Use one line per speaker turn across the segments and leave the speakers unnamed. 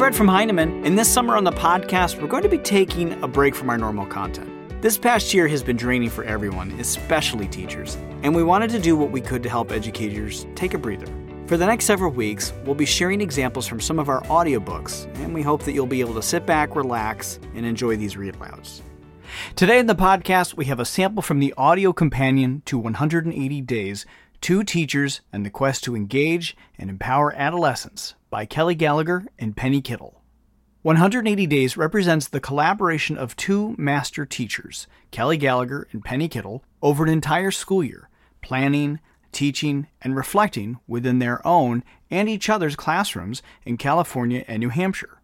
Brett from Heinemann, and this summer on the podcast, we're going to be taking a break from our normal content. This past year has been draining for everyone, especially teachers, and we wanted to do what we could to help educators take a breather. For the next several weeks, we'll be sharing examples from some of our audiobooks, and we hope that you'll be able to sit back, relax, and enjoy these read louds. Today in the podcast, we have a sample from the audio companion to 180 Days Two Teachers and the Quest to Engage and Empower Adolescents by Kelly Gallagher and Penny Kittle. 180 Days represents the collaboration of two master teachers, Kelly Gallagher and Penny Kittle, over an entire school year, planning, teaching, and reflecting within their own and each other's classrooms in California and New Hampshire.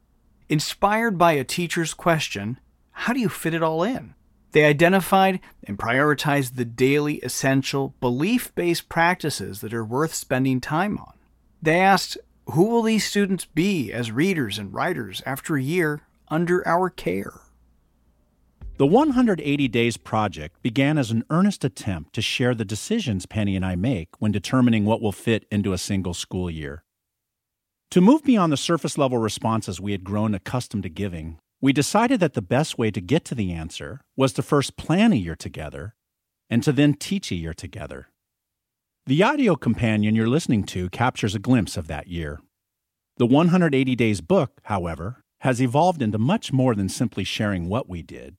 Inspired by a teacher's question, How do you fit it all in? They identified and prioritized the daily essential belief based practices that are worth spending time on. They asked, Who will these students be as readers and writers after a year under our care?
The 180 Days Project began as an earnest attempt to share the decisions Penny and I make when determining what will fit into a single school year. To move beyond the surface level responses we had grown accustomed to giving, we decided that the best way to get to the answer was to first plan a year together and to then teach a year together. The audio companion you're listening to captures a glimpse of that year. The 180 Days book, however, has evolved into much more than simply sharing what we did.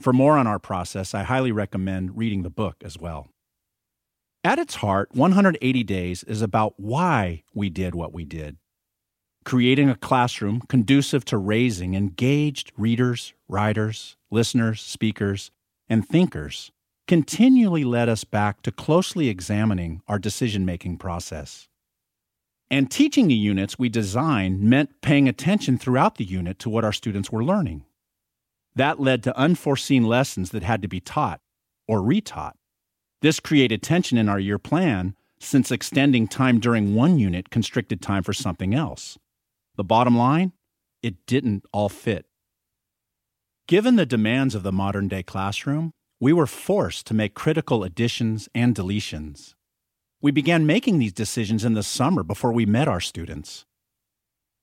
For more on our process, I highly recommend reading the book as well. At its heart, 180 Days is about why we did what we did. Creating a classroom conducive to raising engaged readers, writers, listeners, speakers, and thinkers continually led us back to closely examining our decision making process. And teaching the units we designed meant paying attention throughout the unit to what our students were learning. That led to unforeseen lessons that had to be taught or retaught. This created tension in our year plan since extending time during one unit constricted time for something else. The bottom line? It didn't all fit. Given the demands of the modern day classroom, we were forced to make critical additions and deletions. We began making these decisions in the summer before we met our students.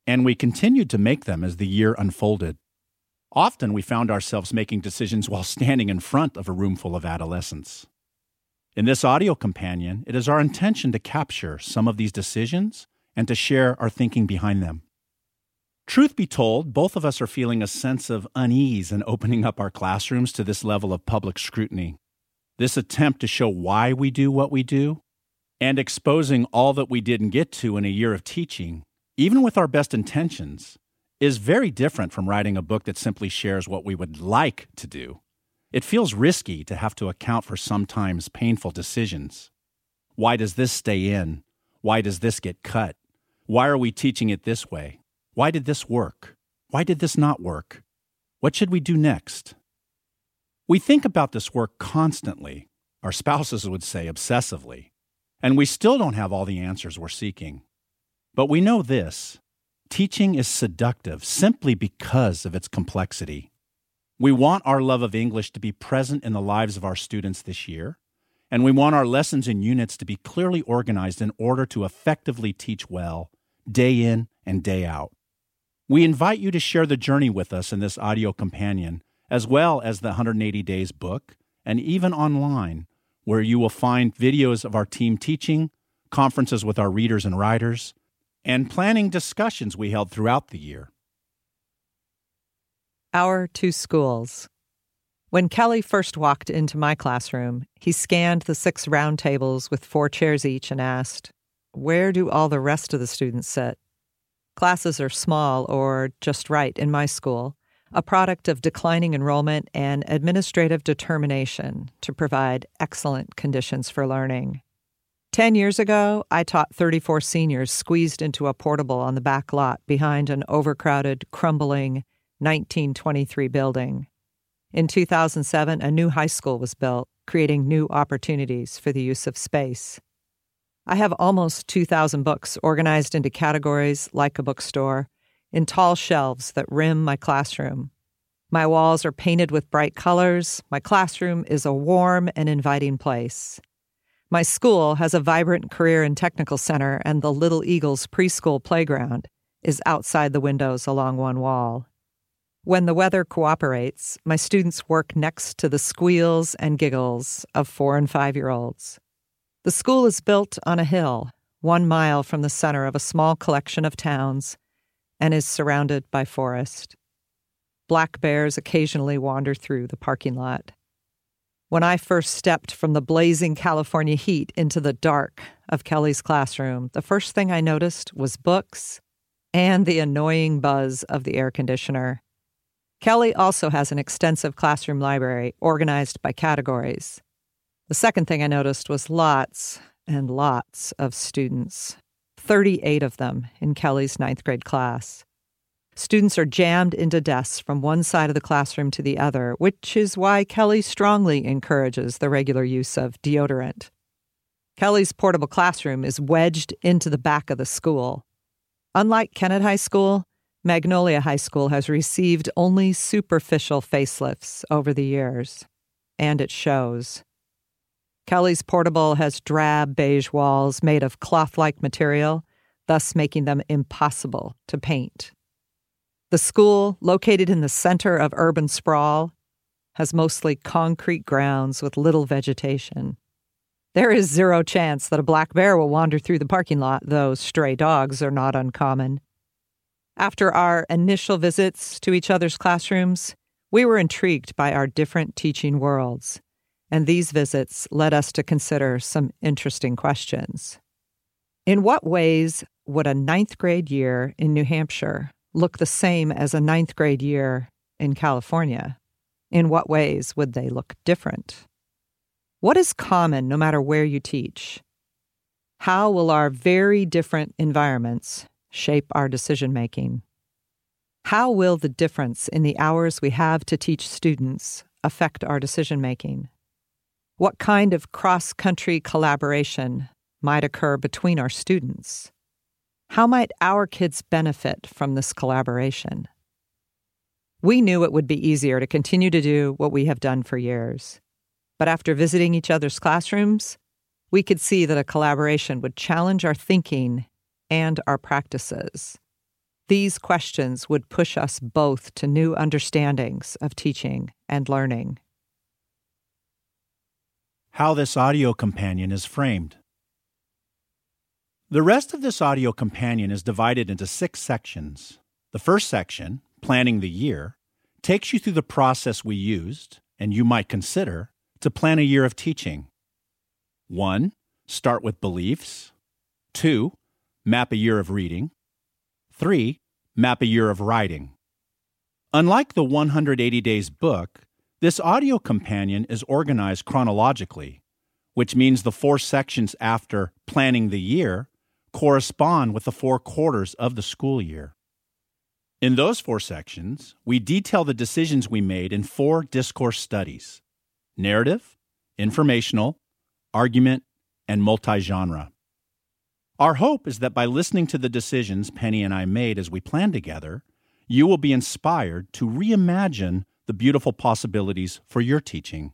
And we continued to make them as the year unfolded. Often we found ourselves making decisions while standing in front of a room full of adolescents. In this audio companion, it is our intention to capture some of these decisions and to share our thinking behind them. Truth be told, both of us are feeling a sense of unease in opening up our classrooms to this level of public scrutiny. This attempt to show why we do what we do and exposing all that we didn't get to in a year of teaching, even with our best intentions, is very different from writing a book that simply shares what we would like to do. It feels risky to have to account for sometimes painful decisions. Why does this stay in? Why does this get cut? Why are we teaching it this way? Why did this work? Why did this not work? What should we do next? We think about this work constantly, our spouses would say obsessively, and we still don't have all the answers we're seeking. But we know this Teaching is seductive simply because of its complexity. We want our love of English to be present in the lives of our students this year, and we want our lessons and units to be clearly organized in order to effectively teach well, day in and day out. We invite you to share the journey with us in this audio companion, as well as the 180 Days book, and even online, where you will find videos of our team teaching, conferences with our readers and writers, and planning discussions we held throughout the year.
Our two schools. When Kelly first walked into my classroom, he scanned the six round tables with four chairs each and asked, Where do all the rest of the students sit? Classes are small or just right in my school, a product of declining enrollment and administrative determination to provide excellent conditions for learning. Ten years ago, I taught 34 seniors squeezed into a portable on the back lot behind an overcrowded, crumbling 1923 building. In 2007, a new high school was built, creating new opportunities for the use of space. I have almost 2,000 books organized into categories like a bookstore in tall shelves that rim my classroom. My walls are painted with bright colors. My classroom is a warm and inviting place. My school has a vibrant career and technical center and the Little Eagles preschool playground. is outside the windows along one wall. When the weather cooperates, my students work next to the squeals and giggles of four and five year olds. The school is built on a hill, one mile from the center of a small collection of towns, and is surrounded by forest. Black bears occasionally wander through the parking lot. When I first stepped from the blazing California heat into the dark of Kelly's classroom, the first thing I noticed was books and the annoying buzz of the air conditioner. Kelly also has an extensive classroom library organized by categories. The second thing I noticed was lots and lots of students 38 of them in Kelly's ninth grade class. Students are jammed into desks from one side of the classroom to the other, which is why Kelly strongly encourages the regular use of deodorant. Kelly's portable classroom is wedged into the back of the school. Unlike Kennett High School, Magnolia High School has received only superficial facelifts over the years, and it shows. Kelly's portable has drab beige walls made of cloth like material, thus making them impossible to paint. The school, located in the center of urban sprawl, has mostly concrete grounds with little vegetation. There is zero chance that a black bear will wander through the parking lot, though stray dogs are not uncommon. After our initial visits to each other's classrooms, we were intrigued by our different teaching worlds, and these visits led us to consider some interesting questions. In what ways would a ninth grade year in New Hampshire look the same as a ninth grade year in California? In what ways would they look different? What is common no matter where you teach? How will our very different environments shape our decision making? How will the difference in the hours we have to teach students affect our decision making? What kind of cross country collaboration might occur between our students? How might our kids benefit from this collaboration? We knew it would be easier to continue to do what we have done for years. But after visiting each other's classrooms, we could see that a collaboration would challenge our thinking and our practices. These questions would push us both to new understandings of teaching and learning.
How this audio companion is framed. The rest of this audio companion is divided into six sections. The first section, Planning the Year, takes you through the process we used, and you might consider, to plan a year of teaching. 1. Start with beliefs. 2. Map a year of reading. 3. Map a year of writing. Unlike the 180 Days book, this audio companion is organized chronologically, which means the four sections after Planning the Year correspond with the four quarters of the school year. In those four sections, we detail the decisions we made in four discourse studies narrative, informational, argument, and multi genre. Our hope is that by listening to the decisions Penny and I made as we planned together, you will be inspired to reimagine the beautiful possibilities for your teaching.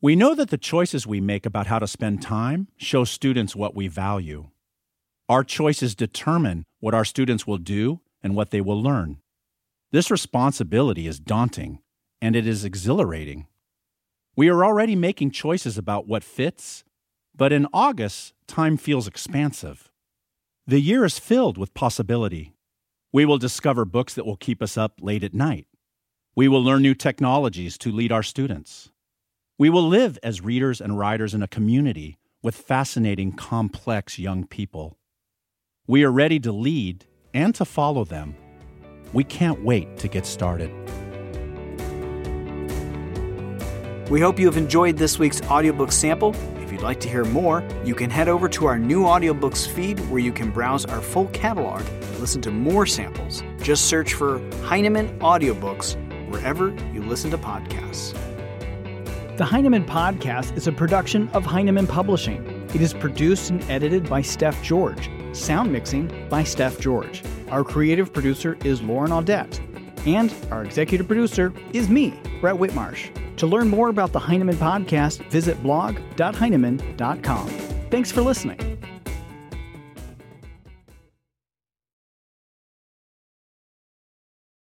We know that the choices we make about how to spend time show students what we value. Our choices determine what our students will do and what they will learn. This responsibility is daunting, and it is exhilarating. We are already making choices about what fits, but in August, time feels expansive. The year is filled with possibility. We will discover books that will keep us up late at night. We will learn new technologies to lead our students. We will live as readers and writers in a community with fascinating, complex young people. We are ready to lead and to follow them. We can't wait to get started.
We hope you have enjoyed this week's audiobook sample. If you'd like to hear more, you can head over to our new audiobooks feed where you can browse our full catalog and listen to more samples. Just search for Heinemann Audiobooks wherever you listen to podcasts.
The Heinemann Podcast is a production of Heinemann Publishing. It is produced and edited by Steph George. Sound mixing by Steph George. Our creative producer is Lauren Audette. And our executive producer is me, Brett Whitmarsh. To learn more about the Heinemann podcast, visit blog.heinemann.com. Thanks for listening.